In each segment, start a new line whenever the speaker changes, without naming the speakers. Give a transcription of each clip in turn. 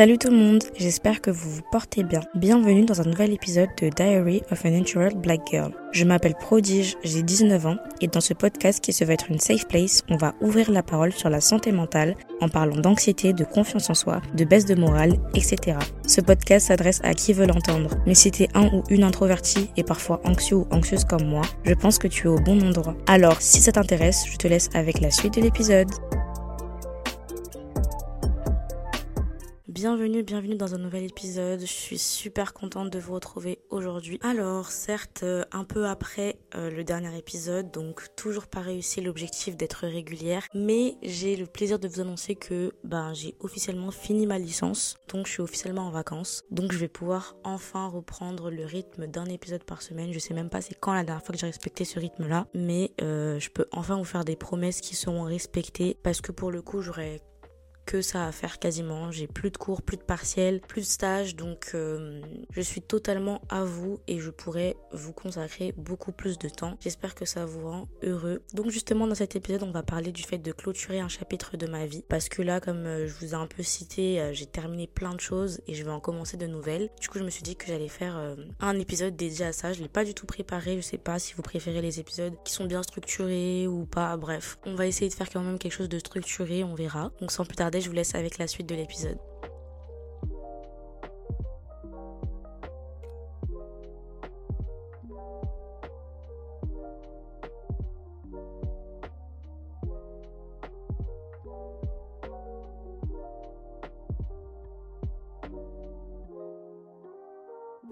Salut tout le monde, j'espère que vous vous portez bien. Bienvenue dans un nouvel épisode de Diary of an Introvert Black Girl. Je m'appelle Prodige, j'ai 19 ans et dans ce podcast qui se veut être une safe place, on va ouvrir la parole sur la santé mentale en parlant d'anxiété, de confiance en soi, de baisse de morale, etc. Ce podcast s'adresse à qui veut l'entendre, mais si t'es un ou une introvertie et parfois anxieux ou anxieuse comme moi, je pense que tu es au bon endroit. Alors, si ça t'intéresse, je te laisse avec la suite de l'épisode. Bienvenue, bienvenue dans un nouvel épisode. Je suis super contente de vous retrouver aujourd'hui. Alors, certes, euh, un peu après euh, le dernier épisode, donc toujours pas réussi l'objectif d'être régulière, mais j'ai le plaisir de vous annoncer que ben j'ai officiellement fini ma licence, donc je suis officiellement en vacances, donc je vais pouvoir enfin reprendre le rythme d'un épisode par semaine. Je sais même pas c'est quand la dernière fois que j'ai respecté ce rythme-là, mais euh, je peux enfin vous faire des promesses qui seront respectées parce que pour le coup j'aurais que ça à faire quasiment. J'ai plus de cours, plus de partiels, plus de stages, donc euh, je suis totalement à vous et je pourrais vous consacrer beaucoup plus de temps. J'espère que ça vous rend heureux. Donc justement dans cet épisode, on va parler du fait de clôturer un chapitre de ma vie parce que là, comme euh, je vous ai un peu cité, euh, j'ai terminé plein de choses et je vais en commencer de nouvelles. Du coup, je me suis dit que j'allais faire un épisode dédié à ça. Je l'ai pas du tout préparé. Je sais pas si vous préférez les épisodes qui sont bien structurés ou pas. Bref, on va essayer de faire quand même quelque chose de structuré. On verra. Donc sans plus tarder je vous laisse avec la suite de l'épisode.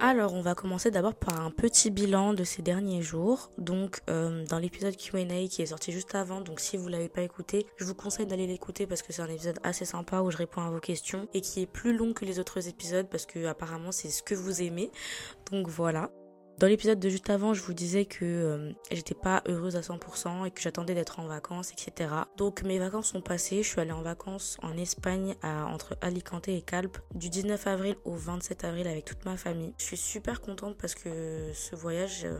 Alors, on va commencer d'abord par un petit bilan de ces derniers jours. Donc, euh, dans l'épisode Q&A qui est sorti juste avant, donc si vous l'avez pas écouté, je vous conseille d'aller l'écouter parce que c'est un épisode assez sympa où je réponds à vos questions et qui est plus long que les autres épisodes parce que apparemment c'est ce que vous aimez. Donc voilà. Dans l'épisode de juste avant, je vous disais que euh, j'étais pas heureuse à 100% et que j'attendais d'être en vacances, etc. Donc mes vacances sont passées. Je suis allée en vacances en Espagne entre Alicante et Calpe du 19 avril au 27 avril avec toute ma famille. Je suis super contente parce que ce voyage, euh,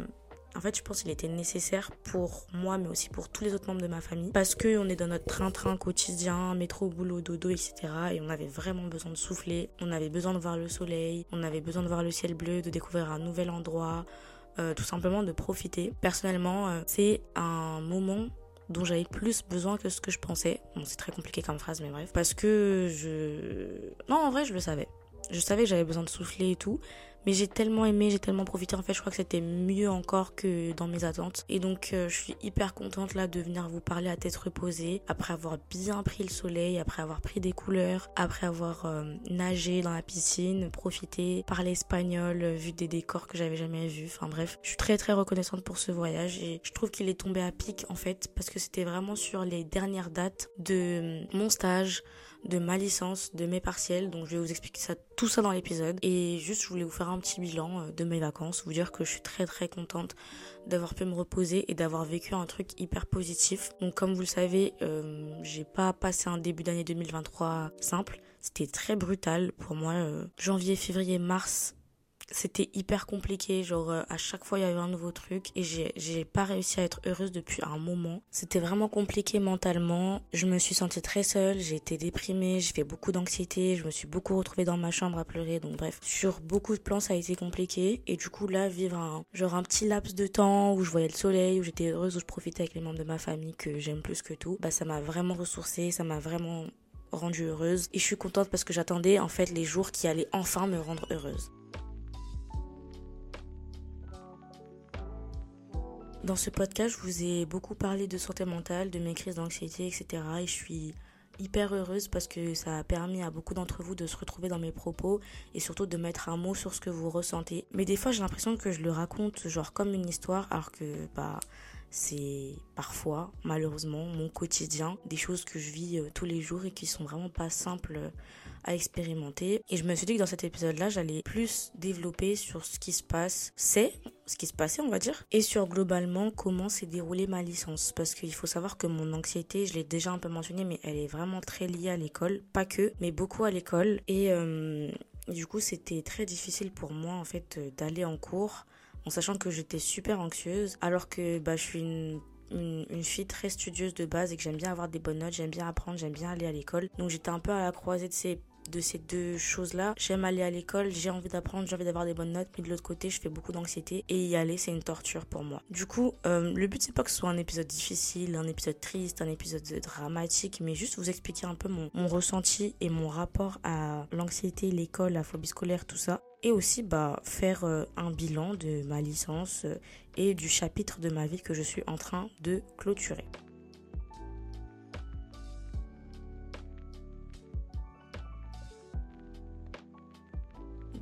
en fait, je pense qu'il était nécessaire pour moi, mais aussi pour tous les autres membres de ma famille. Parce qu'on est dans notre train-train quotidien, métro, boulot, dodo, etc. Et on avait vraiment besoin de souffler. On avait besoin de voir le soleil. On avait besoin de voir le ciel bleu, de découvrir un nouvel endroit. Euh, tout simplement de profiter. Personnellement, euh, c'est un moment dont j'avais plus besoin que ce que je pensais. Bon, c'est très compliqué comme phrase, mais bref. Parce que je... Non, en vrai, je le savais. Je savais que j'avais besoin de souffler et tout. Mais j'ai tellement aimé, j'ai tellement profité. En fait, je crois que c'était mieux encore que dans mes attentes. Et donc, euh, je suis hyper contente là de venir vous parler à tête reposée. Après avoir bien pris le soleil, après avoir pris des couleurs, après avoir euh, nagé dans la piscine, profité, parlé espagnol, euh, vu des décors que j'avais jamais vus. Enfin bref, je suis très très reconnaissante pour ce voyage et je trouve qu'il est tombé à pic en fait parce que c'était vraiment sur les dernières dates de mon stage de ma licence, de mes partiels. Donc je vais vous expliquer ça, tout ça dans l'épisode. Et juste, je voulais vous faire un petit bilan euh, de mes vacances, vous dire que je suis très très contente d'avoir pu me reposer et d'avoir vécu un truc hyper positif. Donc comme vous le savez, euh, j'ai pas passé un début d'année 2023 simple. C'était très brutal pour moi. Euh, janvier, février, mars, c'était hyper compliqué genre euh, à chaque fois il y avait un nouveau truc et j'ai pas réussi à être heureuse depuis un moment. C'était vraiment compliqué mentalement. Je me suis sentie très seule j'ai été déprimée j'ai fait beaucoup d'anxiété je me suis beaucoup retrouvée dans ma chambre à pleurer donc bref sur beaucoup de plans ça a été compliqué. Et du coup là vivre un genre un petit laps de temps où je voyais le soleil où j'étais heureuse où je profitais avec les membres de ma famille que j'aime plus que tout bah ça m'a vraiment ressourcée ça m'a vraiment rendue heureuse. Et je suis contente parce que j'attendais en fait les jours qui allaient enfin me rendre heureuse Dans ce podcast, je vous ai beaucoup parlé de santé mentale, de mes crises d'anxiété, etc. Et je suis hyper heureuse parce que ça a permis à beaucoup d'entre vous de se retrouver dans mes propos et surtout de mettre un mot sur ce que vous ressentez. Mais des fois, j'ai l'impression que je le raconte genre comme une histoire alors que bah c'est parfois malheureusement mon quotidien, des choses que je vis euh, tous les jours et qui sont vraiment pas simples à expérimenter. Et je me suis dit que dans cet épisode-là, j'allais plus développer sur ce qui se passe, c'est ce qui se passait, on va dire, et sur globalement comment s'est déroulée ma licence. Parce qu'il faut savoir que mon anxiété, je l'ai déjà un peu mentionné, mais elle est vraiment très liée à l'école. Pas que, mais beaucoup à l'école. Et euh, du coup, c'était très difficile pour moi, en fait, d'aller en cours en sachant que j'étais super anxieuse, alors que bah, je suis une une, fille très studieuse de base et que j'aime bien avoir des bonnes notes, j'aime bien apprendre, j'aime bien aller à l'école. Donc j'étais un peu à la croisée de ces de ces deux choses-là. J'aime aller à l'école, j'ai envie d'apprendre, j'ai envie d'avoir des bonnes notes, mais de l'autre côté, je fais beaucoup d'anxiété et y aller, c'est une torture pour moi. Du coup, euh, le but c'est pas que ce soit un épisode difficile, un épisode triste, un épisode dramatique, mais juste vous expliquer un peu mon, ressenti et mon rapport à l'anxiété, l'école, la phobie scolaire, tout ça et aussi bah, faire euh, un bilan de ma licence euh, et du chapitre de ma vie que je suis en train de clôturer.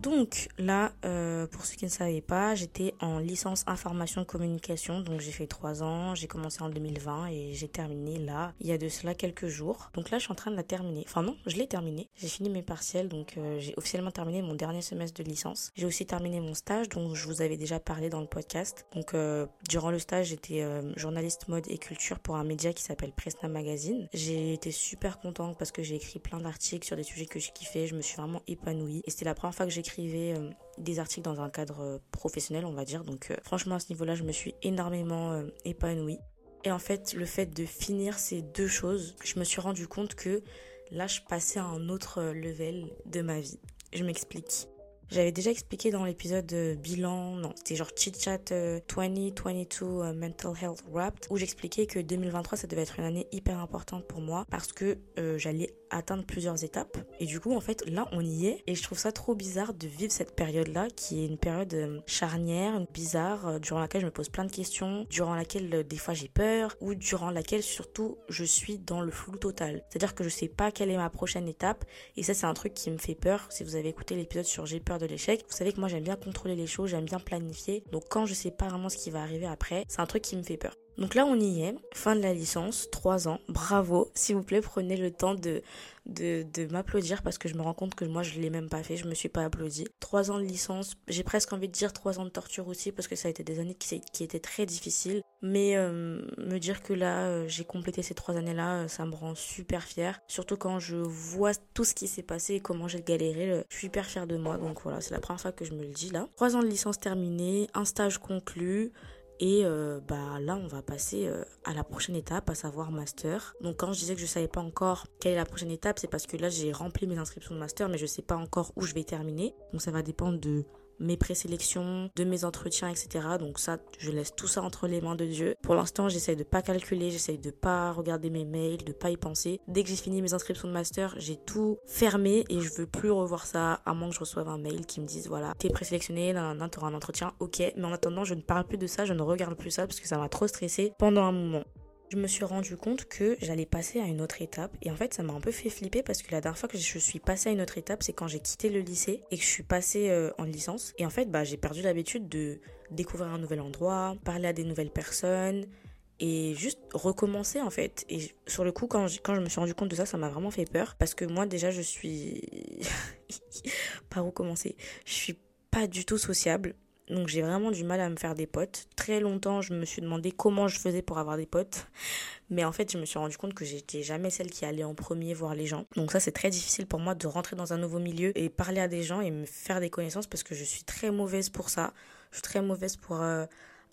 Donc là, euh, pour ceux qui ne savaient pas, j'étais en licence information communication, donc j'ai fait trois ans, j'ai commencé en 2020 et j'ai terminé là, il y a de cela quelques jours. Donc là, je suis en train de la terminer. Enfin non, je l'ai terminé. J'ai fini mes partiels, donc euh, j'ai officiellement terminé mon dernier semestre de licence. J'ai aussi terminé mon stage, dont je vous avais déjà parlé dans le podcast. Donc euh, durant le stage, j'étais journaliste mode et culture pour un média qui s'appelle Presna Magazine. J'ai été super contente parce que j'ai écrit plein d'articles sur des sujets que je kiffais. Je me suis vraiment épanouie et c'était la première fois que j'écris euh, des articles dans un cadre euh, professionnel, on va dire. Donc euh, franchement, à ce niveau-là, je me suis énormément épanouie. Et en fait, le fait de finir ces deux choses, je me suis rendu compte que là, je passais à un autre level de ma vie. Je m'explique. J'avais déjà expliqué dans l'épisode bilan, non, c'était genre chit chat 2022 mental health wrapped, où j'expliquais que 2023 ça devait être une année hyper importante pour moi parce que j'allais atteindre plusieurs étapes. Et du coup, en fait, là, on y est. Et je trouve ça trop bizarre de vivre cette période-là, qui est une période euh, charnière, bizarre, euh, durant laquelle je me pose plein de questions, durant laquelle euh, des fois j'ai peur, ou durant laquelle surtout je suis dans le flou total. C'est-à-dire que je sais pas quelle est ma prochaine étape. Et ça, c'est un truc qui me fait peur. Si vous avez écouté l'épisode sur J'ai peur de l'échec, vous savez que moi, j'aime bien contrôler les choses, j'aime bien planifier. Donc, quand je sais pas vraiment ce qui va arriver après, c'est un truc qui me fait peur. Donc là, on y est. Fin de la licence, 3 ans. Bravo. S'il vous plaît, prenez le temps de, m'applaudir parce que je me rends compte que moi, je l'ai même pas fait. Je me suis pas applaudi. 3 ans de licence. J'ai presque envie de dire 3 ans de torture aussi parce que ça a été des années qui, qui étaient très difficiles. Mais euh, me dire que là, euh, j'ai complété ces 3 années-là, euh, ça me rend super fière. Surtout quand je vois tout ce qui s'est passé et comment j'ai galéré. je suis hyper fière de moi. Donc voilà, c'est la première fois que je me le dis là. 3 ans de licence terminée, un stage conclu. Et euh, bah là, on va passer euh, à la prochaine étape, à savoir master. Donc quand je disais que je savais pas encore quelle est la prochaine étape, c'est parce que là, j'ai rempli mes inscriptions de master, mais je sais pas encore où je vais terminer. Donc ça va dépendre de mes présélections, de mes entretiens, etc. Donc ça, je laisse tout ça entre les mains de Dieu. Pour l'instant, j'essaye de pas calculer, j'essaye de pas regarder mes mails, de pas y penser. Dès que j'ai fini mes inscriptions de master, j'ai tout fermé et je veux plus revoir ça à moins que je reçoive un mail qui me dise voilà, t'es présélectionné, tu auras un entretien, ok. Mais en attendant, je ne parle plus de ça, je ne regarde plus ça parce que ça m'a trop stressé pendant un moment je me suis rendu compte que j'allais passer à une autre étape. Et en fait, ça m'a un peu fait flipper parce que la dernière fois que je suis passée à une autre étape, c'est quand j'ai quitté le lycée et que je suis passée euh, en licence. Et en fait, bah, j'ai perdu l'habitude de découvrir un nouvel endroit, parler à des nouvelles personnes et juste recommencer en fait. Et sur le coup, quand je, quand je me suis rendu compte de ça, ça m'a vraiment fait peur parce que moi, déjà, je suis. Par où commencer Je suis pas du tout sociable. Donc j'ai vraiment du mal à me faire des potes. Très longtemps, je me suis demandé comment je faisais pour avoir des potes. Mais en fait, je me suis rendu compte que j'étais jamais celle qui allait en premier voir les gens. Donc ça, c'est très difficile pour moi de rentrer dans un nouveau milieu et parler à des gens et me faire des connaissances parce que je suis très mauvaise pour ça. Je suis très mauvaise pour euh,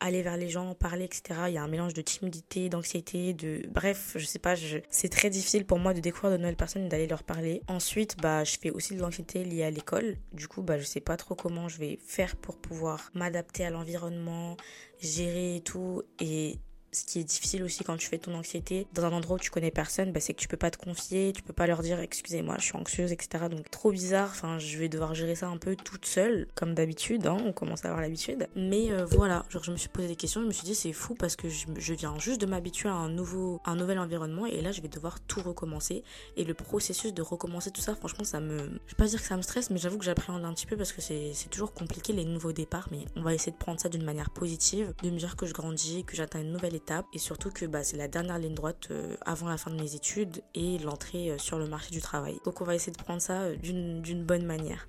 aller vers les gens, parler, etc. Il y a un mélange de timidité, d'anxiété, de... Bref, je sais pas, c'est très difficile pour moi de découvrir de nouvelles personnes et d'aller leur parler. Ensuite, bah, je fais aussi de l'anxiété liée à l'école. Du coup, bah, je sais pas trop comment je vais faire pour pouvoir m'adapter à l'environnement, gérer et tout. Et ce qui est difficile aussi quand tu fais ton anxiété dans un endroit où tu connais personne, bah, c'est que tu peux pas te confier, tu peux pas leur dire excusez-moi, je suis anxieuse, etc. Donc trop bizarre. Enfin, je vais devoir gérer ça un peu toute seule, comme d'habitude. Hein, on commence à avoir l'habitude. Mais euh, voilà, genre je me suis posé des questions, je me suis dit c'est fou parce que je, viens juste de m'habituer à un nouveau, un nouvel environnement et là je vais devoir tout recommencer. Et le processus de recommencer tout ça, franchement, ça me, je vais pas dire que ça me stresse, mais j'avoue que j'appréhende un petit peu parce que c'est toujours compliqué les nouveaux départs. Mais on va essayer de prendre ça d'une manière positive, de me dire que je grandis, que j'atteins une nouvelle et surtout que bah, c'est la dernière ligne droite euh, avant la fin de mes études et l'entrée euh, sur le marché du travail. Donc on va essayer de prendre ça euh, d'une bonne manière.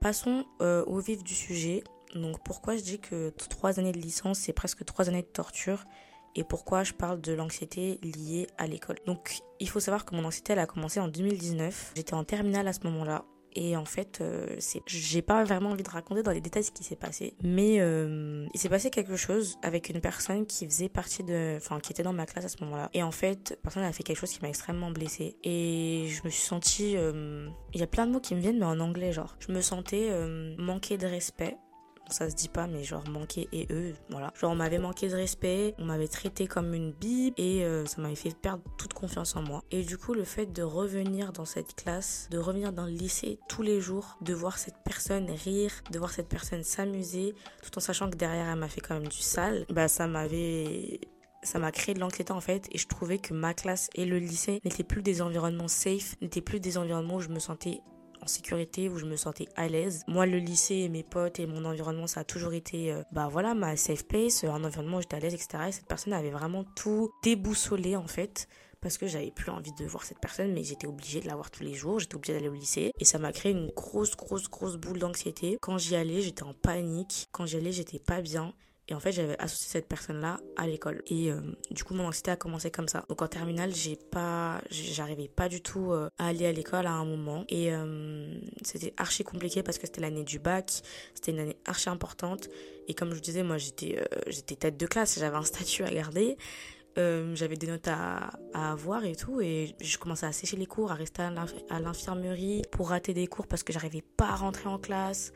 Passons au vif du sujet. Donc pourquoi je dis que trois années de licence c'est presque trois années de torture et pourquoi je parle de l'anxiété liée à l'école? Donc il faut savoir que mon anxiété elle a commencé en 2019. J'étais en terminale à ce moment-là Et en fait, euh, j'ai pas vraiment envie de raconter dans les détails ce qui s'est passé. Mais euh, il s'est passé quelque chose avec une personne qui faisait partie de, enfin, qui était dans ma classe à ce moment-là. Et en fait, la personne a fait quelque chose qui m'a extrêmement blessée. Et je me suis sentie, euh, il y a plein de mots qui me viennent, mais en anglais, genre, je me sentais manquer de respect ça se dit pas, mais genre manquer et eux, voilà. Genre on m'avait manqué de respect, on m'avait traité comme une bible et euh, ça m'avait fait perdre toute confiance en moi. Et du coup, le fait de revenir dans cette classe, de revenir dans le lycée tous les jours, de voir cette personne rire, de voir cette personne s'amuser, tout en sachant que derrière elle m'a fait quand même du sale, bah ça m'avait ça m'a créé de l'anxiété en fait et je trouvais que ma classe et le lycée n'étaient plus des environnements safe, n'étaient plus des environnements où je me sentais en sécurité, où je me sentais à l'aise. Moi, le lycée et mes potes et mon environnement, ça a toujours été, euh, bah voilà, ma safe place, un environnement où j'étais à l'aise, etc. Et cette personne avait vraiment tout déboussolé, en fait parce que j'avais plus envie de voir cette personne, mais j'étais obligée de la voir tous les jours, j'étais obligée d'aller au lycée, et ça m'a créé une grosse, grosse, grosse boule d'anxiété. Quand j'y allais, j'étais en panique, quand j'y allais, j'étais pas bien, et en fait, j'avais associé cette personne-là à l'école. Et euh, du coup, mon anxiété a commencé comme ça. Donc en terminale, j'ai pas, j'arrivais pas du tout euh, à aller à l'école à un moment. Et euh, c'était archi compliqué parce que c'était l'année du bac. C'était une année archi importante. Et comme je vous disais, moi, j'étais, j'étais tête de classe. J'avais un statut à garder. j'avais des notes à, à, avoir et tout et je commençais à sécher les cours, à rester à l'infirmerie pour rater des cours parce que j'arrivais pas à rentrer en classe.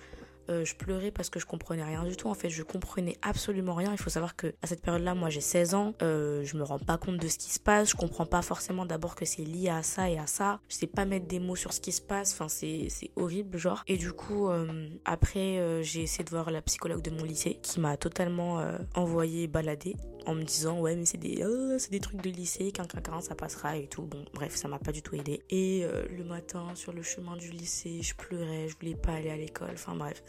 Euh, je pleurais parce que je comprenais rien du tout. En fait, je comprenais absolument rien. Il faut savoir que à cette période-là, moi, j'ai 16 ans. Euh, je me rends pas compte de ce qui se passe. Je comprends pas forcément d'abord que c'est lié à ça et à ça. Je sais pas mettre des mots sur ce qui se passe. Enfin, c'est horrible, genre. Et du coup, euh, après, euh, j'ai essayé de voir la psychologue de mon lycée qui m'a totalement envoyé balader en me disant ouais mais c'est des c'est des trucs de lycée qu'un qu'un ça passera et tout bon bref ça m'a pas du tout aidé et le matin sur le chemin du lycée je pleurais je voulais pas aller à l'école enfin bref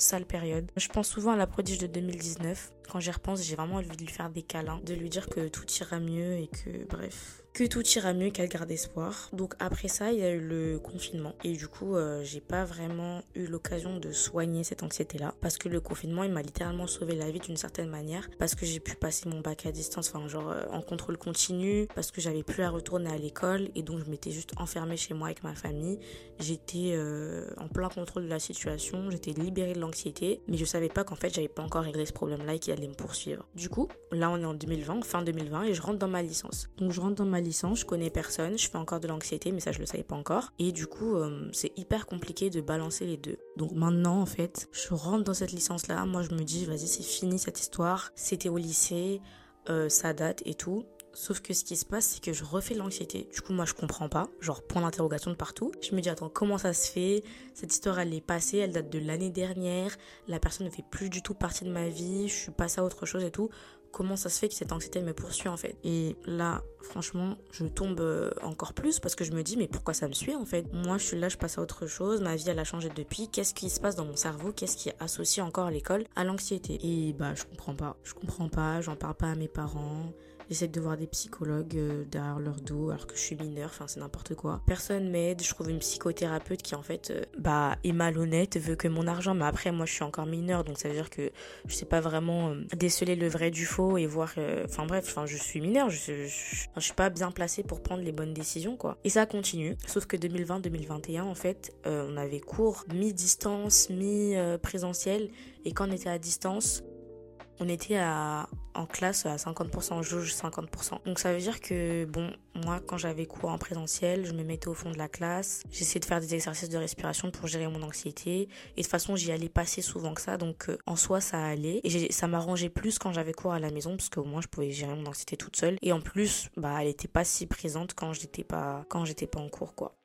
Je pense souvent à la prodige de 2019. Quand j'y repense, j'ai vraiment envie de lui faire des câlins, de lui dire que tout ira mieux et que, bref, que tout ira mieux, qu'elle garde espoir. Donc après ça, il y a eu le confinement. Et du coup, euh, j'ai pas vraiment eu l'occasion de soigner cette anxiété-là. Parce que le confinement, il m'a littéralement sauvé la vie d'une certaine manière. Parce que j'ai pu passer mon bac à distance, enfin genre euh, en contrôle continu. Parce que j'avais plus à retourner à l'école. Et donc je m'étais juste enfermée chez moi avec ma famille. J'étais euh, en plein contrôle de la situation. J'étais libérée de l'anxiété. Mais je savais pas qu'en fait, j'avais pas encore réglé ce problème-là et qu'il allait me poursuivre. Du coup, là on est en 2020, fin 2020, et je rentre dans ma licence. Donc je rentre dans ma licence, je connais personne, je fais encore de l'anxiété, mais ça je le savais pas encore. Et du coup, euh, c'est hyper compliqué de balancer les deux. Donc maintenant, en fait, je rentre dans cette licence-là, moi je me dis, vas-y, c'est fini cette histoire. C'était au lycée, euh, ça date et tout. Sauf que ce qui se passe, c'est que je refais l'anxiété. Du coup, moi, je comprends pas. Genre, point d'interrogation de partout. Je me dis, attends, comment ça se fait? Cette histoire, elle est passée, elle date de l'année dernière. La personne ne fait plus du tout partie de ma vie. Je suis passée à autre chose et tout comment ça se fait que cette anxiété me poursuit en fait. Et là, franchement, je tombe euh, encore plus parce que je me dis mais pourquoi ça me suit en fait? Moi, je suis là, je passe à autre chose, ma vie elle a changé depuis. Qu'est-ce qui se passe dans mon cerveau? Qu'est-ce qui associe encore l'école? À l'anxiété Et bah, je comprends pas. Je comprends pas, j'en parle pas à mes parents. J'essaie de voir des psychologues euh, derrière leur dos alors que je suis mineure, enfin c'est n'importe quoi. Personne m'aide, je trouve une psychothérapeute qui en fait euh, bah est malhonnête, veut que mon argent, mais après moi je suis encore mineure donc ça veut dire que je sais pas vraiment euh, déceler le vrai du faux et voir enfin bref, je suis mineure, je, je, suis pas bien placée pour prendre les bonnes décisions quoi. Et ça continue, sauf que 2020-2021 en fait, on avait cours mi-distance, mi-présentiel et quand on était à distance, on était à, en classe à 50%, jauge 50%. Donc ça veut dire que, bon, moi, quand j'avais cours en présentiel, je me mettais au fond de la classe, j'essayais de faire des exercices de respiration pour gérer mon anxiété. Et de toute façon, j'y allais pas souvent que ça, donc euh, en soi, ça allait. Et ça m'arrangeait plus quand j'avais cours à la maison, parce qu'au moins, je pouvais gérer mon anxiété toute seule. Et en plus, bah, elle était pas si présente quand j'étais pas, quand j'étais pas en cours, quoi.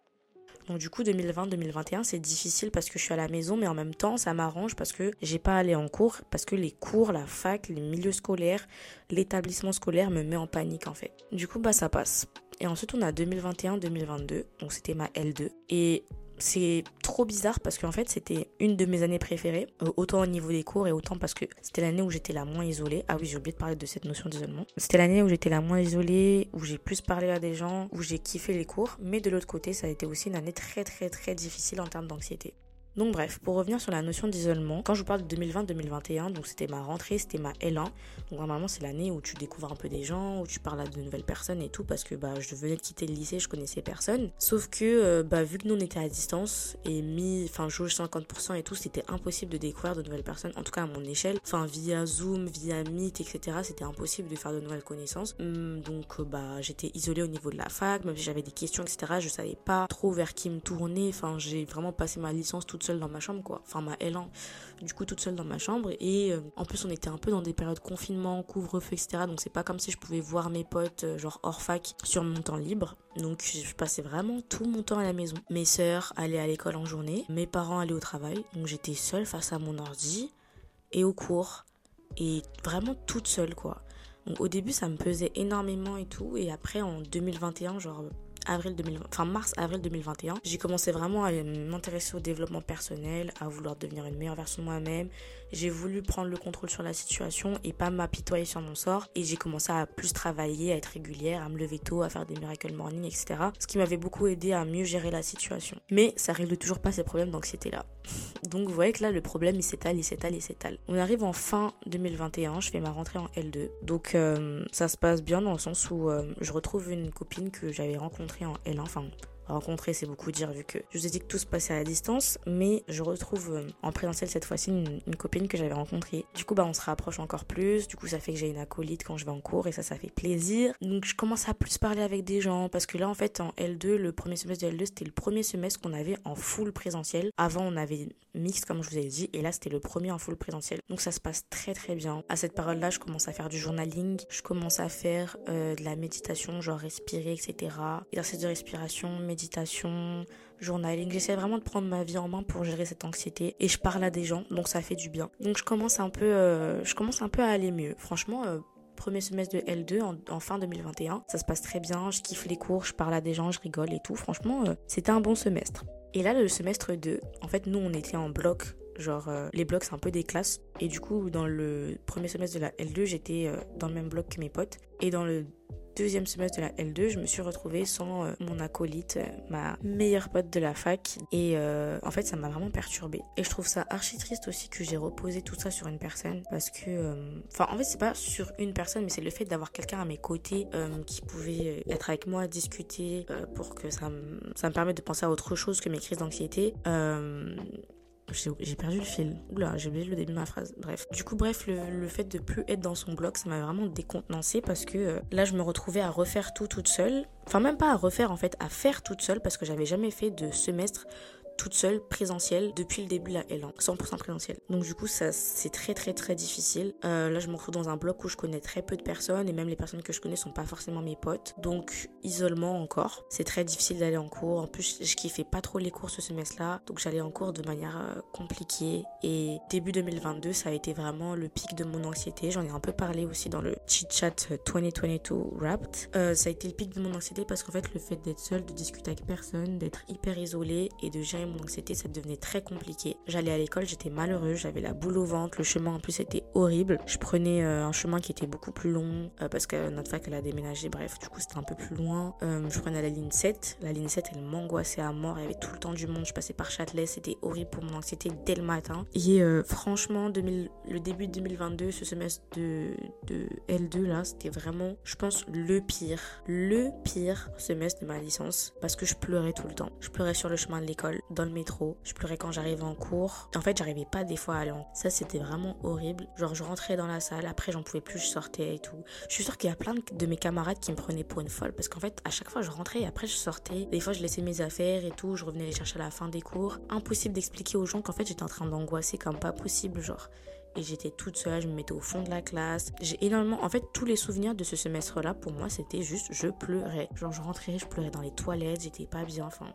Donc du coup 2020-2021 c'est difficile parce que je suis à la maison mais en même temps ça m'arrange parce que j'ai pas à aller en cours parce que les cours, la fac, les milieux scolaires, l'établissement scolaire me met en panique en fait. Du coup bah ça passe. Et ensuite on a 2021-2022 donc c'était ma L2 et c'est trop bizarre parce qu'en fait c'était une de mes années préférées, euh, autant au niveau des cours et autant parce que c'était l'année où j'étais la moins isolée. Ah oui, j'ai oublié de parler de cette notion d'isolement. C'était l'année où j'étais la moins isolée, où j'ai plus parlé à des gens, où j'ai kiffé les cours, mais de l'autre côté ça a été aussi une année très très très difficile en termes d'anxiété. Donc bref, pour revenir sur la notion d'isolement, quand je vous parle de 2020-2021, donc c'était ma rentrée, c'était ma L1. Donc normalement c'est l'année où tu découvres un peu des gens, où tu parles à de nouvelles personnes et tout, parce que bah je venais de quitter le lycée, je connaissais personne. Sauf que euh, bah vu que nous on était à distance et mis, enfin jauge 50% et tout, c'était impossible de découvrir de nouvelles personnes, en tout cas à mon échelle. Enfin via Zoom, via Meet, etc. C'était impossible de faire de nouvelles connaissances. Hum, donc euh, bah j'étais isolée au niveau de la fac, même si j'avais des questions, etc. Je savais pas trop vers qui me tourner. Enfin j'ai vraiment passé ma licence toute seule dans ma chambre, quoi. Enfin, ma L1, du coup, toute seule dans ma chambre. Et euh, en plus, on était un peu dans des périodes de confinement, couvre-feu, etc. Donc, c'est pas comme si je pouvais voir mes potes, euh, genre hors fac, sur mon temps libre. Donc, je passais vraiment tout mon temps à la maison. Mes sœurs allaient à l'école en journée, mes parents allaient au travail. Donc, j'étais seule face à mon ordi et au cours. Et vraiment toute seule, quoi. Donc, au début, ça me pesait énormément et tout. Et après, en 2021, genre avril 2020, enfin mars avril 2021, j'ai commencé vraiment à m'intéresser au développement personnel, à vouloir devenir une meilleure version de moi-même. J'ai voulu prendre le contrôle sur la situation et pas m'apitoyer sur mon sort. Et j'ai commencé à plus travailler, à être régulière, à me lever tôt, à faire des miracle morning, etc. Ce qui m'avait beaucoup aidé à mieux gérer la situation. Mais ça règle toujours pas ces problèmes d'anxiété là. Donc vous voyez que là le problème il s'étale, il s'étale, il s'étale. On arrive en fin 2021, je fais ma rentrée en L2. Donc euh, ça se passe bien dans le sens où euh, je retrouve une copine que j'avais rencontrée en L1, enfin rencontrer, c'est beaucoup dire vu que je vous ai dit que tout se passait à distance, mais je retrouve euh, en présentiel cette fois-ci une, copine que j'avais rencontrée. Du coup, bah, on se rapproche encore plus. Du coup, ça fait que j'ai une acolyte quand je vais en cours et ça, ça fait plaisir. Donc, je commence à plus parler avec des gens parce que là, en fait, en L2, le premier semestre de L2, c'était le premier semestre qu'on avait en full présentiel. Avant, on avait mixte, comme je vous ai dit, et là, c'était le premier en full présentiel. Donc, ça se passe très, très bien. À cette période-là, je commence à faire du journaling, je commence à faire euh, de la méditation, genre respirer, etc. Exercice de respiration, méditation journaling. J'essaie vraiment de prendre ma vie en main pour gérer cette anxiété et je parle à des gens, donc ça fait du bien. Donc je commence un peu, euh, je commence un peu à aller mieux. Franchement. Euh, premier semestre de L2 en, fin 2021. Ça se passe très bien, je kiffe les cours, je parle à des gens, je rigole et tout. Franchement, euh, c'était un bon semestre. Et là, le semestre 2, en fait, nous, on était en bloc. Genre, les blocs, c'est un peu des classes. Et du coup, dans le premier semestre de la L2, j'étais dans le même bloc que mes potes. Et dans le deuxième semestre de la L2, je me suis retrouvée sans euh, mon acolyte, euh, ma meilleure pote de la fac. Et euh, en fait, ça m'a vraiment perturbée. Et je trouve ça archi triste aussi que j'ai reposé tout ça sur une personne. Parce que, enfin, en fait, c'est pas sur une personne, mais c'est le fait d'avoir quelqu'un à mes côtés qui pouvait être avec moi, discuter pour que ça, ça me permette de penser à autre chose que mes crises d'anxiété. J'ai perdu le fil. Oula, j'ai oublié le début de ma phrase. Bref. Du coup, bref, le, fait de plus être dans son bloc, ça m'a vraiment décontenancé parce que euh, là, je me retrouvais à refaire tout toute seule. Enfin, même pas à refaire en fait, à faire toute seule parce que j'avais jamais fait de semestre toute seule, présentielle, depuis le début de la L1, 100% présentielle. Donc du coup, ça c'est très très très difficile. Euh, là, je me retrouve dans un bloc où je connais très peu de personnes et même les personnes que je connais sont pas forcément mes potes. Donc isolement encore. C'est très difficile d'aller en cours. En plus, je kiffais pas trop les cours ce semestre-là, donc j'allais en cours de manière euh, compliquée. Et début 2022, ça a été vraiment le pic de mon anxiété. J'en ai un peu parlé aussi dans le chit chat 2022 Wrapped. Euh, ça a été le pic de mon anxiété parce qu'en fait, le fait d'être seule, de discuter avec personne, d'être hyper isolée et de gérer mon anxiété, ça devenait très compliqué. J'allais à l'école, j'étais malheureuse, j'avais la boule au ventre, le chemin en plus était horrible. Je prenais euh, un chemin qui était beaucoup plus long euh, parce que notre fac elle a déménagé, bref, du coup c'était un peu plus loin. Euh, je prenais la ligne 7, la ligne 7 elle m'angoissait à mort, il y avait tout le temps du monde, je passais par Châtelet, c'était horrible pour mon anxiété dès le matin. Et franchement, 2000, le début de 2022, ce semestre de, de L2 là, c'était vraiment, je pense, le pire, le pire semestre de ma licence parce que je pleurais tout le temps. Je pleurais sur le chemin de l'école, le métro. Je pleurais quand j'arrivais en cours. En fait, j'arrivais pas des fois à aller Ça, c'était vraiment horrible. Genre, je rentrais dans la salle, après, j'en pouvais plus, je sortais et tout. Je suis sûre qu'il y a plein de mes camarades qui me prenaient pour une folle parce qu'en fait, à chaque fois, je rentrais et après, je sortais. Des fois, je laissais mes affaires et tout. Je revenais les chercher à la fin des cours. Impossible d'expliquer aux gens qu'en fait, j'étais en train d'angoisser comme pas possible. Genre, et j'étais toute seule, je me mettais au fond de la classe. J'ai énormément, en fait, tous les souvenirs de ce semestre-là, pour moi, c'était juste, je pleurais. Genre, je rentrais, je pleurais dans les toilettes, j'étais pas bien, enfin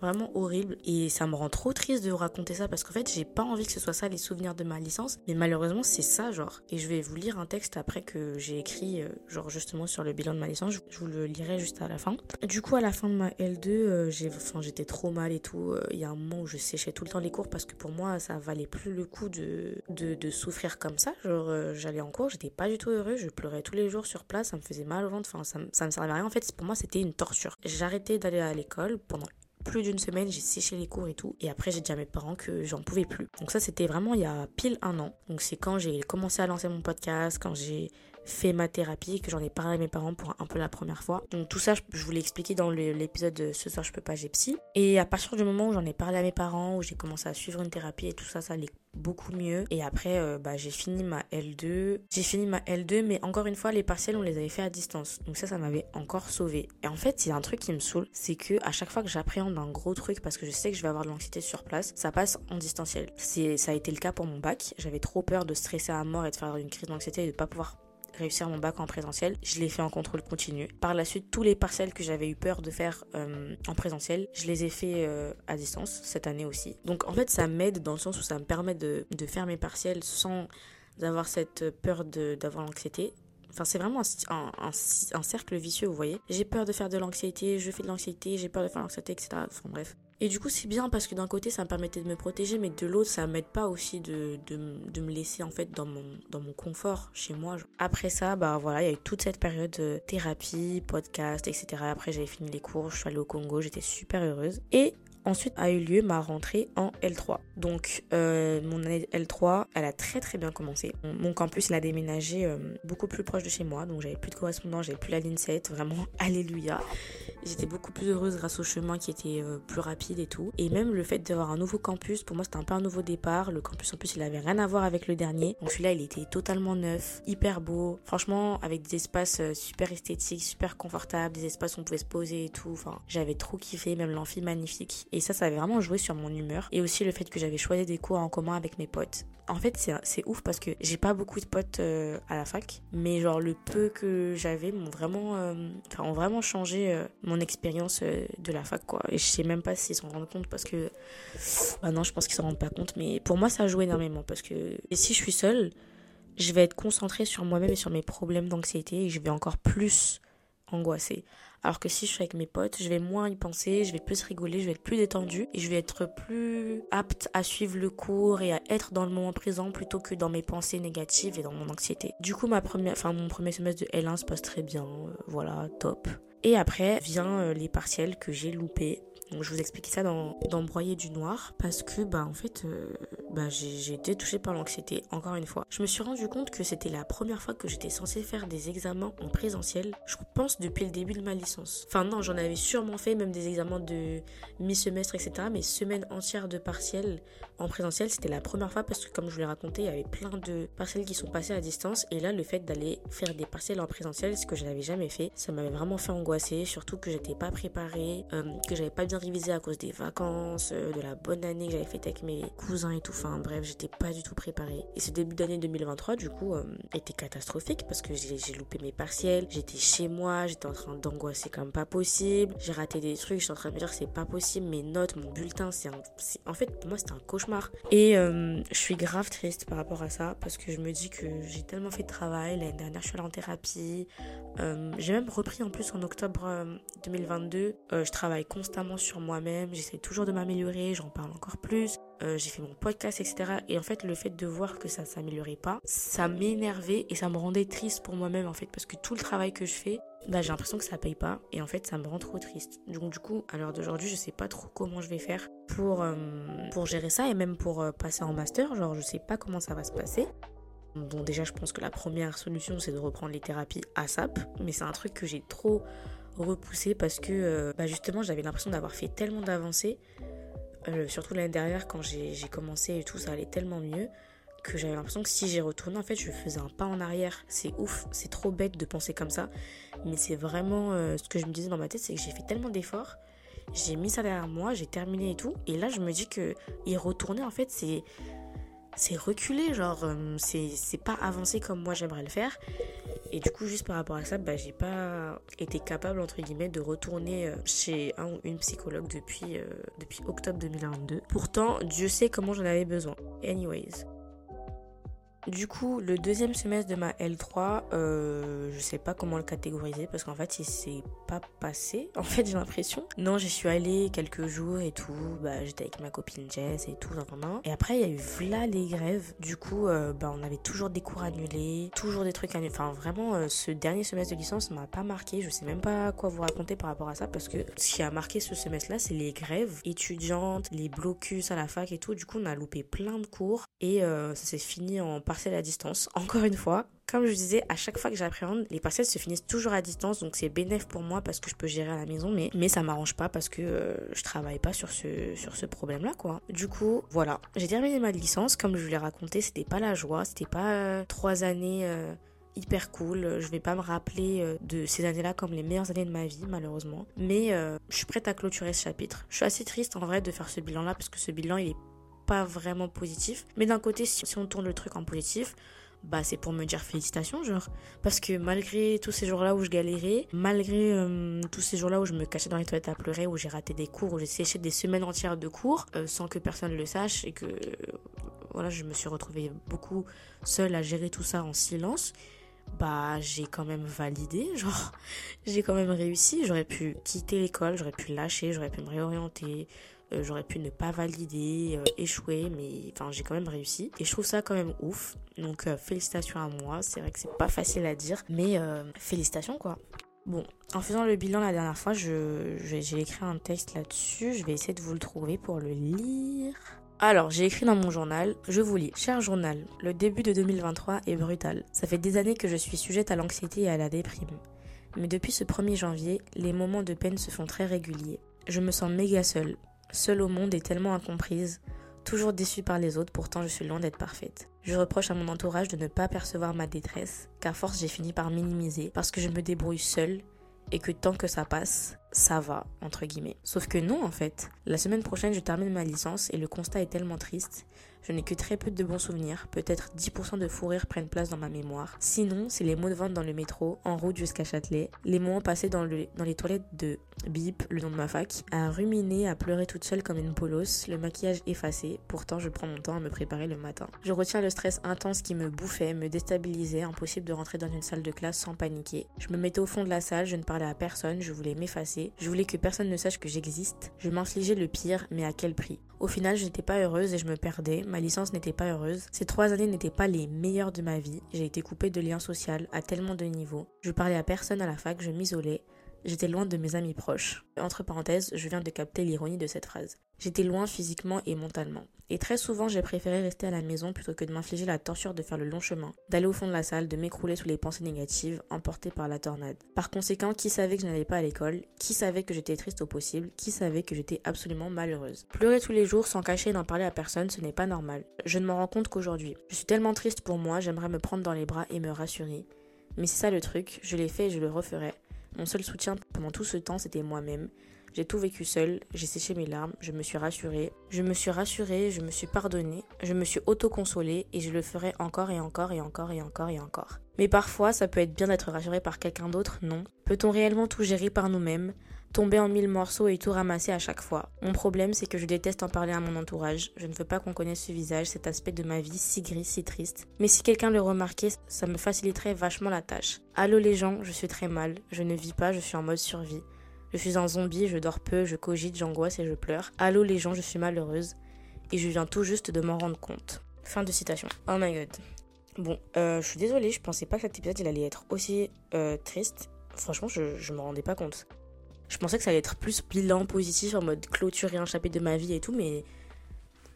vraiment horrible et ça me rend trop triste de vous raconter ça parce qu'en fait j'ai pas envie que ce soit ça les souvenirs de ma licence. Mais malheureusement c'est ça genre. Et je vais vous lire un texte après que j'ai écrit euh, genre justement sur le bilan de ma licence. Je vous le lirai juste à la fin. Du coup à la fin de ma L2 euh, j'ai enfin j'étais trop mal et tout. Euh, il y a un moment où je séchais tout le temps les cours parce que pour moi ça valait plus le coup de de, souffrir comme ça. Genre j'allais en cours j'étais pas du tout heureux je pleurais tous les jours sur place ça me faisait mal au ventre enfin ça, ça me servait à rien. En fait pour moi c'était une torture. J'arrêtais d'aller à l'école pendant plus d'une semaine, j'ai séché les cours et tout. Et après, j'ai dit à mes parents que j'en pouvais plus. Donc ça, c'était vraiment il y a pile un an. Donc c'est quand j'ai commencé à lancer mon podcast, quand j'ai fait ma thérapie, que j'en ai parlé à mes parents pour un peu la première fois. Donc tout ça, je vous l'ai expliqué dans l'épisode de Ce soir je peux pas, j'ai psy. Et à partir du moment où j'en ai parlé à mes parents, où j'ai commencé à suivre une thérapie et tout ça, ça allait beaucoup mieux. Et après, euh, bah, j'ai fini ma L2. J'ai fini ma L2, mais encore une fois, les partiels, on les avait fait à distance. Donc ça, ça m'avait encore sauvé. Et en fait, il y a un truc qui me saoule, c'est que à chaque fois que j'appréhende un gros truc, parce que je sais que je vais avoir de l'anxiété sur place, ça passe en distanciel. Ça a été le cas pour mon bac. J'avais trop peur de stresser à mort et de faire une crise d'anxiété et de pas pouvoir réussir mon bac en présentiel. Je l'ai fait en contrôle continu. Par la suite, tous les parcelles que j'avais eu peur de faire euh, en présentiel, je les ai fait euh, à distance cette année aussi. Donc en fait, ça m'aide dans le sens où ça me permet de, faire mes partiels sans avoir cette peur d'avoir l'anxiété. Enfin, c'est vraiment un, un, un, cercle vicieux, vous voyez. J'ai peur de faire de l'anxiété, je fais de l'anxiété, j'ai peur de faire de l'anxiété, etc. Enfin, bref. Et du coup, c'est bien parce que d'un côté, ça me permettait de me protéger, mais de l'autre, ça m'aide pas aussi de, me laisser en fait dans mon, dans mon confort chez moi. Après ça, bah voilà, il y a eu toute cette période de thérapie, podcast, etc. Après, j'avais fini les cours, je suis allée au Congo, j'étais super heureuse. Et Ensuite a eu lieu ma rentrée en L3. Donc euh, mon année L3, elle a très très bien commencé. Mon campus, il a déménagé euh, beaucoup plus proche de chez moi, donc j'avais plus de correspondants, j'avais plus la ligne 7, vraiment alléluia. J'étais beaucoup plus heureuse grâce au chemin qui était euh, plus rapide et tout. Et même le fait d'avoir un nouveau campus, pour moi c'était un peu un nouveau départ. Le campus en plus il avait rien à voir avec le dernier. Donc celui-là il était totalement neuf, hyper beau. Franchement avec des espaces super esthétiques, super confortables, des espaces où on pouvait se poser et tout. Enfin j'avais trop kiffé, même l'amphi magnifique. Et ça, ça avait vraiment joué sur mon humeur. Et aussi le fait que j'avais choisi des cours en commun avec mes potes. En fait, c'est ouf parce que j'ai pas beaucoup de potes euh, à la fac, mais genre le peu que j'avais m'ont vraiment, euh, vraiment changé euh, mon expérience de la fac, quoi. Et je sais même pas s'ils s'en rendent compte parce que, bah non, je pense qu'ils s'en rendent pas compte, mais pour moi, ça a joué énormément parce que et si je suis seule, je vais être concentrée sur moi-même et sur mes problèmes d'anxiété et je vais encore plus angoisser. Alors que si je suis avec mes potes, je vais moins y penser, je vais plus rigoler, je vais être plus détendue et je vais être plus apte à suivre le cours et à être dans le moment présent plutôt que dans mes pensées négatives et dans mon anxiété. Du coup, ma première, enfin, mon premier semestre de L1 se passe très bien, euh, voilà, top. Et après vient euh, les partiels que j'ai loupés donc je vous explique ça dans, dans Broyer du Noir parce que bah en fait euh, bah, j'ai été touchée par l'anxiété encore une fois. Je me suis rendu compte que c'était la première fois que j'étais censée faire des examens en présentiel. Je pense depuis le début de ma licence. Enfin non, j'en avais sûrement fait même des examens de mi-semestre etc. Mais semaine entière de partiel en présentiel c'était la première fois parce que comme je vous l'ai raconté il y avait plein de partiels qui sont passés à distance et là le fait d'aller faire des partiels en présentiel ce que je n'avais jamais fait ça m'avait vraiment fait angoisser surtout que j'étais pas préparée euh, que j'avais pas bien révisé à cause des vacances, euh, de la bonne année que j'avais faite avec mes cousins et tout. Enfin bref, j'étais pas du tout préparée. Et ce début d'année 2023, du coup, euh, était catastrophique parce que j'ai loupé mes partiels. J'étais chez moi, j'étais en train d'angoisser comme pas possible. J'ai raté des trucs, j'étais en train de me dire c'est pas possible. Mes notes, mon bulletin, c'est En fait, pour moi, c'était un cauchemar. Et euh, je suis grave triste par rapport à ça parce que je me dis que j'ai tellement fait de travail. L'année dernière, je suis allée en thérapie. j'ai même repris en plus en octobre 2022. je travaille constamment sur moi-même, j'essaie toujours de m'améliorer, j'en parle encore plus. Euh, j'ai fait mon podcast, etc. Et en fait, le fait de voir que ça s'améliorait pas, ça m'énervait et ça me rendait triste pour moi-même, en fait, parce que tout le travail que je fais, bah, j'ai l'impression que ça paye pas. Et en fait, ça me rend trop triste. Donc, du coup, à l'heure d'aujourd'hui, je sais pas trop comment je vais faire pour, euh, pour gérer ça et même pour euh, passer en master. Genre, je sais pas comment ça va se passer. Bon, déjà, je pense que la première solution, c'est de reprendre les thérapies ASAP. Mais c'est un truc que j'ai trop repoussé parce que bah justement j'avais l'impression d'avoir fait tellement d'avancées, euh, surtout l'année dernière quand j'ai commencé et tout, ça allait tellement mieux que j'avais l'impression que si j'ai retourné en fait je faisais un pas en arrière. C'est ouf, c'est trop bête de penser comme ça, mais c'est vraiment euh, ce que je me disais dans ma tête, c'est que j'ai fait tellement d'efforts, j'ai mis ça derrière moi, j'ai terminé et tout, et là je me dis que y retourner en fait c'est c'est reculé, genre c'est pas avancé comme moi j'aimerais le faire. Et du coup, juste par rapport à ça, bah, j'ai pas été capable, entre guillemets, de retourner euh, chez un ou une psychologue depuis, euh, depuis octobre 2022. Pourtant, Dieu sait comment j'en avais besoin. Anyways. Du coup, le deuxième semestre de ma L3, euh, je sais pas comment le catégoriser parce qu'en fait, il s'est pas passé. En fait, j'ai l'impression. Non, j'y suis allée quelques jours et tout. Bah, j'étais avec ma copine Jess et tout. Et après, il y a eu là les grèves. Du coup, euh, bah, on avait toujours des cours annulés, toujours des trucs annulés. Enfin, vraiment, euh, ce dernier semestre de licence m'a pas marqué. Je sais même pas quoi vous raconter par rapport à ça parce que ce qui a marqué ce semestre-là, c'est les grèves étudiantes, les blocus à la fac et tout. Du coup, on a loupé plein de cours et euh, ça s'est fini en partiel à distance. Encore une fois, comme je disais, à chaque fois que j'appréhende, les partiels se finissent toujours à distance, donc c'est bénéf pour moi parce que je peux gérer à la maison, mais, mais ça m'arrange pas parce que euh, je travaille pas sur ce, sur ce problème-là, quoi. Du coup, voilà. J'ai terminé ma licence, comme je vous l'ai raconté, c'était pas la joie, c'était pas euh, trois années euh, hyper cool. Je vais pas me rappeler de ces années-là comme les meilleures années de ma vie, malheureusement. Mais je suis prête à clôturer ce chapitre. Je suis assez triste en vrai de faire ce bilan-là parce que ce bilan, il est pas vraiment positif. Mais d'un côté, si on tourne le truc en positif, bah c'est pour me dire félicitations genre. Parce que malgré tous ces jours-là où je galérais malgré euh, tous ces jours-là où je me cachais dans les toilettes à pleurer où j'ai raté des cours où j'ai séché des semaines entières de cours euh, sans que personne le sache et que voilà je me suis retrouvée beaucoup seule à gérer tout ça en silence bah j'ai quand même validé genre. J'ai quand même réussi. J'aurais pu quitter l'école j'aurais pu lâcher j'aurais pu me réorienter euh, j'aurais pu ne pas valider, euh, échouer, mais enfin j'ai quand même réussi. Et je trouve ça quand même ouf. Donc euh, félicitations à moi. C'est vrai que c'est pas facile à dire, mais félicitations quoi. Bon, en faisant le bilan la dernière fois, j'ai écrit un texte là-dessus. Je vais essayer de vous le trouver pour le lire. Alors, j'ai écrit dans mon journal, je vous lis. Cher journal, le début de 2023 est brutal. Ça fait des années que je suis sujette à l'anxiété et à la déprime. Mais depuis ce 1er janvier, les moments de peine se font très réguliers. Je me sens méga seule, seule au monde et tellement incomprise, toujours déçue par les autres, pourtant je suis loin d'être parfaite. Je reproche à mon entourage de ne pas percevoir ma détresse, car force j'ai fini par minimiser, parce que je me débrouille seule, et que tant que ça passe, ça va, entre guillemets. Sauf que non, en fait. La semaine prochaine, je termine ma licence et le constat est tellement triste je n'ai que très peu de bons souvenirs, peut-être 10% de fou rire prennent place dans ma mémoire. Sinon, c'est les mots de vente dans le métro, en route jusqu'à Châtelet, les moments passés dans, le, dans les toilettes de Bip, le nom de ma fac, à ruminer, à pleurer toute seule comme une polosse, le maquillage effacé, pourtant je prends mon temps à me préparer le matin. Je retiens le stress intense qui me bouffait, me déstabilisait, impossible de rentrer dans une salle de classe sans paniquer. Je me mettais au fond de la salle, je ne parlais à personne, je voulais m'effacer, je voulais que personne ne sache que j'existe, je m'infligeais le pire, mais à quel prix? Au final, je n'étais pas heureuse et je me perdais, ma licence n'était pas heureuse. Ces trois années n'étaient pas les meilleures de ma vie. J'ai été coupée de liens sociaux à tellement de niveaux. Je parlais à personne à la fac, je m'isolais. J'étais loin de mes amis proches. Entre parenthèses, je viens de capter l'ironie de cette phrase. J'étais loin physiquement et mentalement. Et très souvent, j'ai préféré rester à la maison plutôt que de m'infliger la torture de faire le long chemin, d'aller au fond de la salle, de m'écrouler sous les pensées négatives, emportées par la tornade. Par conséquent, qui savait que je n'allais pas à l'école Qui savait que j'étais triste au possible Qui savait que j'étais absolument malheureuse Pleurer tous les jours sans cacher et n'en parler à personne, ce n'est pas normal. Je ne m'en rends compte qu'aujourd'hui. Je suis tellement triste pour moi, j'aimerais me prendre dans les bras et me rassurer. Mais c'est ça le truc, je l'ai fait et je le referai. Mon seul soutien pendant tout ce temps, c'était moi-même. J'ai tout vécu seul, j'ai séché mes larmes, je me suis rassurée. Je me suis rassurée, je me suis pardonnée, je me suis auto-consolée et je le ferai encore et encore et encore et encore et encore. Mais parfois, ça peut être bien d'être rassuré par quelqu'un d'autre, non? Peut-on réellement tout gérer par nous-mêmes? Tomber en mille morceaux et tout ramasser à chaque fois. Mon problème, c'est que je déteste en parler à mon entourage. Je ne veux pas qu'on connaisse ce visage, cet aspect de ma vie si gris, si triste. Mais si quelqu'un le remarquait, ça me faciliterait vachement la tâche. Allô les gens, je suis très mal. Je ne vis pas, je suis en mode survie. Je suis un zombie, je dors peu, je cogite, j'angoisse et je pleure. Allô les gens, je suis malheureuse. Et je viens tout juste de m'en rendre compte. Fin de citation. Oh my god. Bon, euh, je suis désolée, je pensais pas que cet épisode allait être aussi euh, triste. Franchement, je, je me rendais pas compte. Je pensais que ça allait être plus bilan positif en mode clôturer un chapitre de ma vie et tout, mais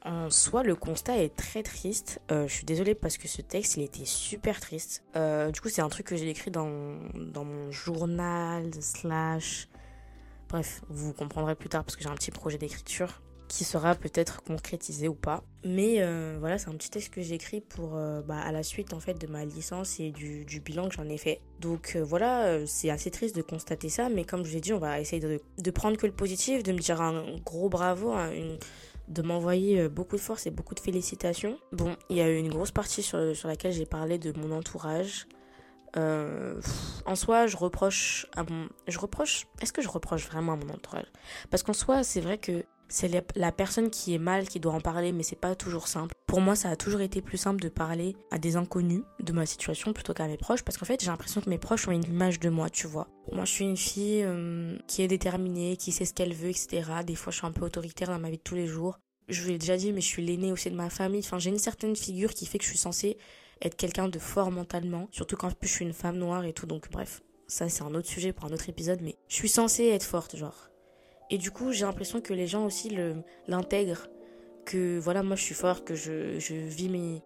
en soi, le constat est très triste. Euh, je suis désolée parce que ce texte, il était super triste. du coup, c'est un truc que j'ai écrit dans, dans mon journal, slash Bref, vous comprendrez plus tard parce que j'ai un petit projet d'écriture qui sera peut-être concrétisé ou pas. Mais euh, voilà, c'est un petit texte que j'ai écrit pour euh, bah, à la suite en fait de ma licence et du, bilan que j'en ai fait. Donc euh, voilà, c'est assez triste de constater ça, mais comme je l'ai dit, on va essayer de, prendre que le positif, de me dire un gros bravo, de m'envoyer beaucoup de force et beaucoup de félicitations. Bon, il y a eu une grosse partie sur, laquelle j'ai parlé de mon entourage, en soi, je reproche. Je reproche. Est-ce que je reproche vraiment à mon entourage? Parce qu'en soi, c'est vrai que c'est la personne qui est mal qui doit en parler, mais c'est pas toujours simple. Pour moi, ça a toujours été plus simple de parler à des inconnus de ma situation plutôt qu'à mes proches, parce qu'en fait, j'ai l'impression que mes proches ont une image de moi, tu vois. Moi, je suis une fille euh, qui est déterminée, qui sait ce qu'elle veut, etc. Des fois, je suis un peu autoritaire dans ma vie de tous les jours. Je vous l'ai déjà dit, mais je suis l'aînée aussi de ma famille. Enfin, j'ai une certaine figure qui fait que je suis censée être quelqu'un de fort mentalement, surtout quand je suis une femme noire et tout. Donc, bref, ça, c'est un autre sujet pour un autre épisode, mais je suis censée être forte, genre. Et du coup, j'ai l'impression que les gens aussi l'intègrent. Que voilà, moi je suis forte, que je, vis mes,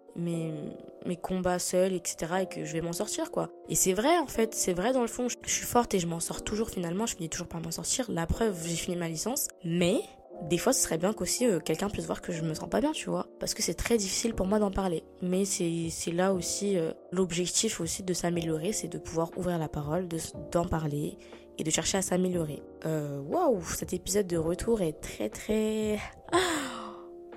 mes, combats seuls, etc. Et que je vais m'en sortir, quoi. Et c'est vrai, en fait, c'est vrai dans le fond. Je suis forte et je m'en sors toujours finalement. Je finis toujours par m'en sortir. La preuve, j'ai fini ma licence. Mais des fois, ce serait bien qu'aussi euh, quelqu'un puisse voir que je me sens pas bien, tu vois. Parce que c'est très difficile pour moi d'en parler. Mais c'est là aussi euh, l'objectif aussi de s'améliorer, c'est de pouvoir ouvrir la parole, d'en parler et de chercher à s'améliorer. Euh, waouh, cet épisode de retour est très très...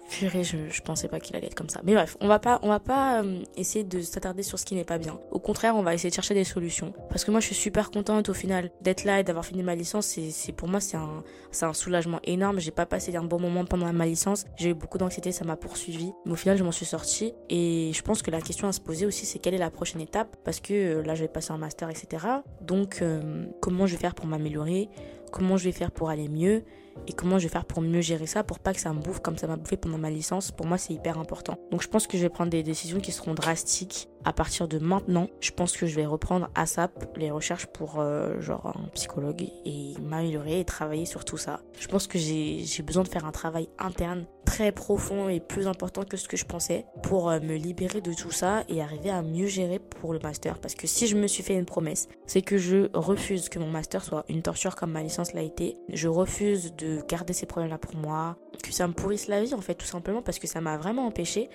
Purée, je, pensais pas qu'il allait être comme ça. Mais bref, on va pas, on va pas euh, essayer de s'attarder sur ce qui n'est pas bien. Au contraire, on va essayer de chercher des solutions. Parce que moi, je suis super contente au final d'être là et d'avoir fini ma licence. C'est pour moi, c'est un, c'est un soulagement énorme. J'ai pas passé un bon moment pendant ma licence. J'ai eu beaucoup d'anxiété, ça m'a poursuivi. Mais au final, je m'en suis sortie. Et je pense que la question à se poser aussi, c'est quelle est la prochaine étape? Parce que euh, là, je vais passer un master, etc. Donc, euh, comment je vais faire pour m'améliorer? Comment je vais faire pour aller mieux? Et comment je vais faire pour mieux gérer ça pour pas que ça me bouffe comme ça m'a bouffé pendant ma licence. Pour moi, c'est hyper important. Donc je pense que je vais prendre des décisions qui seront drastiques à partir de maintenant. Je pense que je vais reprendre ASAP les recherches pour euh, genre un psychologue et m'améliorer et travailler sur tout ça. Je pense que j'ai besoin de faire un travail interne très profond et plus important que ce que je pensais pour euh, me libérer de tout ça et arriver à mieux gérer pour le master. Parce que si je me suis fait une promesse, c'est que je refuse que mon master soit une torture comme ma licence l'a été. Je refuse de garder ces problèmes-là pour moi, que ça me pourrisse la vie en fait tout simplement parce que ça m'a vraiment empêché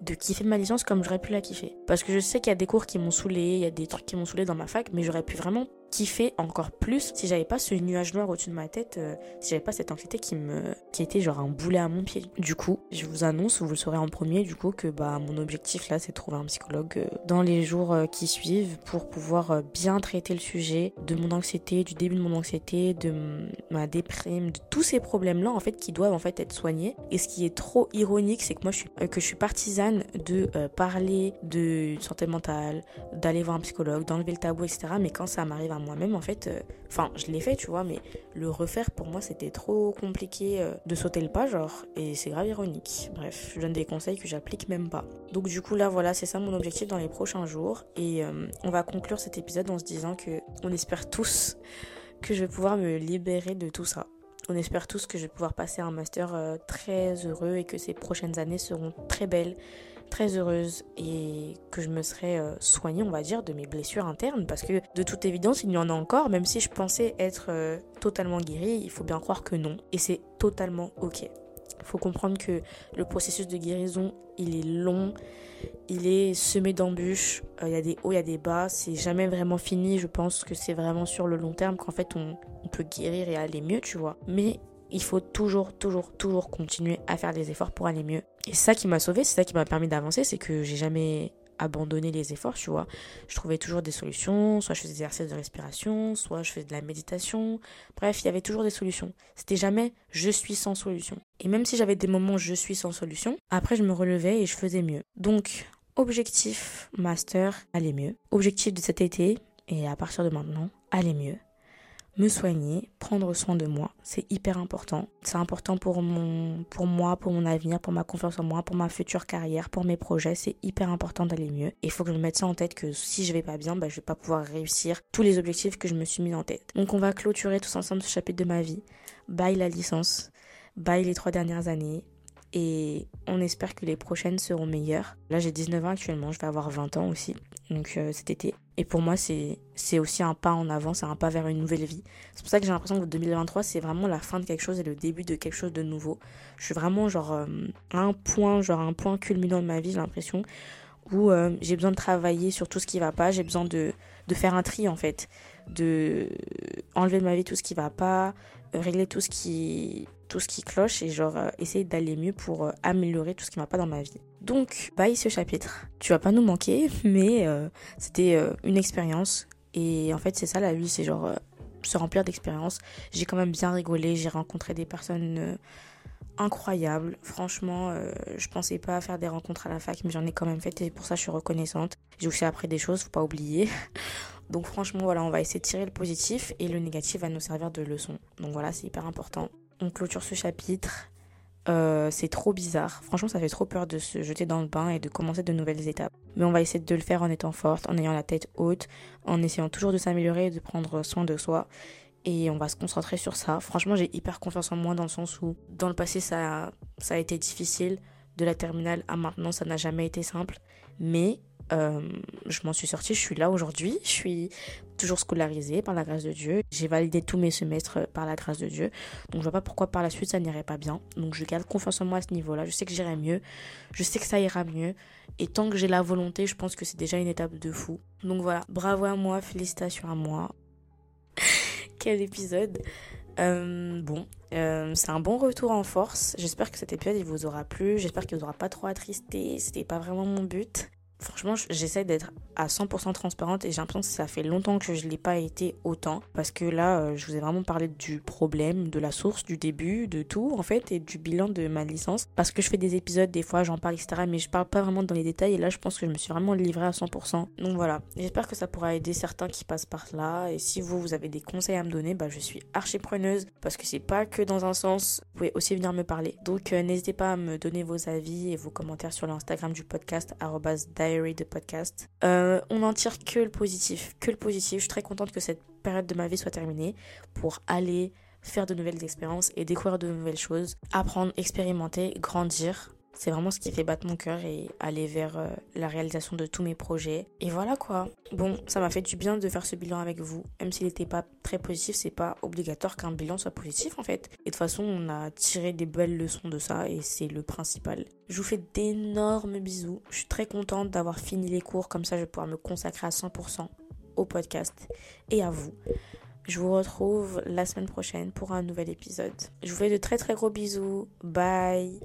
de kiffer ma licence comme j'aurais pu la kiffer. Parce que je sais qu'il y a des cours qui m'ont saoulé, il y a des trucs qui m'ont saoulé dans ma fac, mais j'aurais pu vraiment kiffer encore plus si j'avais pas ce nuage noir au-dessus de ma tête, euh, si j'avais pas cette anxiété qui me qui était genre un boulet à mon pied. Du coup, je vous annonce, vous le saurez en premier, du coup que bah mon objectif là, c'est de trouver un psychologue euh, dans les jours euh, qui suivent pour pouvoir bien traiter le sujet de mon anxiété, du début de mon anxiété, de ma déprime, de tous ces problèmes là en fait qui doivent en fait être soignés. Et ce qui est trop ironique, c'est que moi je suis que je suis partisane de parler de santé mentale, d'aller voir un psychologue, d'enlever le tabou, etc. Mais quand ça m'arrive à moi-même, en fait, euh, enfin, je l'ai fait, tu vois, mais le refaire pour moi, c'était trop compliqué euh, de sauter le pas, genre, et c'est grave ironique. Bref, je donne des conseils que j'applique même pas. Donc, du coup, là, voilà, c'est ça mon objectif dans les prochains jours. Et euh, on va conclure cet épisode en se disant que on espère tous que je vais pouvoir me libérer de tout ça. On espère tous que je vais pouvoir passer un master très heureux et que ces prochaines années seront très belles très heureuse et que je me serais euh, soignée, on va dire, de mes blessures internes parce que de toute évidence, il y en a encore, même si je pensais être euh, totalement guérie, il faut bien croire que non. Et c'est totalement ok. Il faut comprendre que le processus de guérison, il est long, il est semé d'embûches, euh, il y a des hauts, il y a des bas, c'est jamais vraiment fini, je pense que c'est vraiment sur le long terme qu'en fait on, on peut guérir et aller mieux, tu vois. Mais il faut toujours, toujours, toujours continuer à faire des efforts pour aller mieux. Et ça qui m'a sauvé, c'est ça qui m'a permis d'avancer, c'est que j'ai jamais abandonné les efforts, tu vois. Je trouvais toujours des solutions, soit je faisais des exercices de respiration, soit je faisais de la méditation. Bref, il y avait toujours des solutions. C'était jamais je suis sans solution. Et même si j'avais des moments je suis sans solution, après je me relevais et je faisais mieux. Donc, objectif master, aller mieux. Objectif de cet été, et à partir de maintenant, aller mieux me soigner, prendre soin de moi. C'est hyper important. C'est important pour, mon, pour moi, pour mon avenir, pour ma confiance en moi, pour ma future carrière, pour mes projets. C'est hyper important d'aller mieux. Il faut que je me mette ça en tête que si je vais pas bien, bah, je vais pas pouvoir réussir tous les objectifs que je me suis mis en tête. Donc on va clôturer tous ensemble ce chapitre de ma vie. Bye la licence. Bye les trois dernières années et on espère que les prochaines seront meilleures. Là, j'ai 19 ans actuellement, je vais avoir 20 ans aussi, donc euh, cet été. Et pour moi, c'est aussi un pas en avant, c'est un pas vers une nouvelle vie. C'est pour ça que j'ai l'impression que 2023, c'est vraiment la fin de quelque chose et le début de quelque chose de nouveau. Je suis vraiment genre euh, un point, genre un point culminant de ma vie, j'ai l'impression, où euh, j'ai besoin de travailler sur tout ce qui va pas, j'ai besoin de, de faire un tri en fait, de enlever de ma vie tout ce qui va pas, régler tout ce qui tout ce qui cloche et genre euh, essayer d'aller mieux pour euh, améliorer tout ce qui va pas dans ma vie. Donc, bye ce chapitre. Tu vas pas nous manquer, mais euh, c'était une expérience et en fait c'est ça la vie, c'est genre se remplir d'expériences. J'ai quand même bien rigolé, j'ai rencontré des personnes incroyable. Franchement, je pensais pas faire des rencontres à la fac, mais j'en ai quand même fait et pour ça je suis reconnaissante. J'ai aussi appris des choses, faut pas oublier. Donc franchement, voilà, on va essayer de tirer le positif et le négatif va nous servir de leçon. Donc voilà, c'est hyper important. On clôture ce chapitre. Euh, c'est trop bizarre. Franchement, ça fait trop peur de se jeter dans le bain et de commencer de nouvelles étapes. Mais on va essayer de le faire en étant forte, en ayant la tête haute, en essayant toujours de s'améliorer et de prendre soin de soi. Et on va se concentrer sur ça. Franchement, j'ai hyper confiance en moi dans le sens où, dans le passé, ça, ça a été difficile. De la terminale à maintenant, ça n'a jamais été simple. Mais euh, je m'en suis sortie, je suis là aujourd'hui, je suis toujours scolarisée par la grâce de Dieu. J'ai validé tous mes semestres par la grâce de Dieu. Donc je vois pas pourquoi par la suite ça n'irait pas bien. Donc je garde confiance en moi à ce niveau-là. Je sais que j'irai mieux. Je sais que ça ira mieux. Et tant que j'ai la volonté, je pense que c'est déjà une étape de fou. Donc voilà, bravo à moi, félicitations à moi. Quel épisode. Euh, bon, euh, c'est un bon retour en force. J'espère que cet épisode il vous aura plu. J'espère qu'il vous aura pas trop attristé. C'était pas vraiment mon but franchement, j'essaie d'être à 100% transparente et j'ai l'impression que ça fait longtemps que je ne l'ai pas été autant. Parce que là, euh, je vous ai vraiment parlé du problème, de la source, du début, de tout en fait, et du bilan de ma licence. Parce que je fais des épisodes, des fois j'en parle, etc. Mais je parle pas vraiment dans les détails et là, je pense que je me suis vraiment livrée à 100%. Donc voilà, j'espère que ça pourra aider certains qui passent par là. Et si vous, vous avez des conseils à me donner, bah, je suis archi preneuse parce que c'est pas que dans un sens, vous pouvez aussi venir me parler. Donc euh, n'hésitez pas à me donner vos avis et vos commentaires sur l'Instagram du podcast, de podcast. Euh, on n'en tire que le positif, que le positif. Je suis très contente que cette période de ma vie soit terminée pour aller faire de nouvelles expériences et découvrir de nouvelles choses, apprendre, expérimenter, grandir. C'est vraiment ce qui fait battre mon cœur et aller vers euh, la réalisation de tous mes projets. Et voilà quoi. Bon, ça m'a fait du bien de faire ce bilan avec vous. Même s'il n'était pas très positif, c'est pas obligatoire qu'un bilan soit positif en fait. Et de toute façon, on a tiré des belles leçons de ça et c'est le principal. Je vous fais d'énormes bisous. Je suis très contente d'avoir fini les cours. Comme ça, je vais pouvoir me consacrer à 100% au podcast et à vous. Je vous retrouve la semaine prochaine pour un nouvel épisode. Je vous fais de très très gros bisous. Bye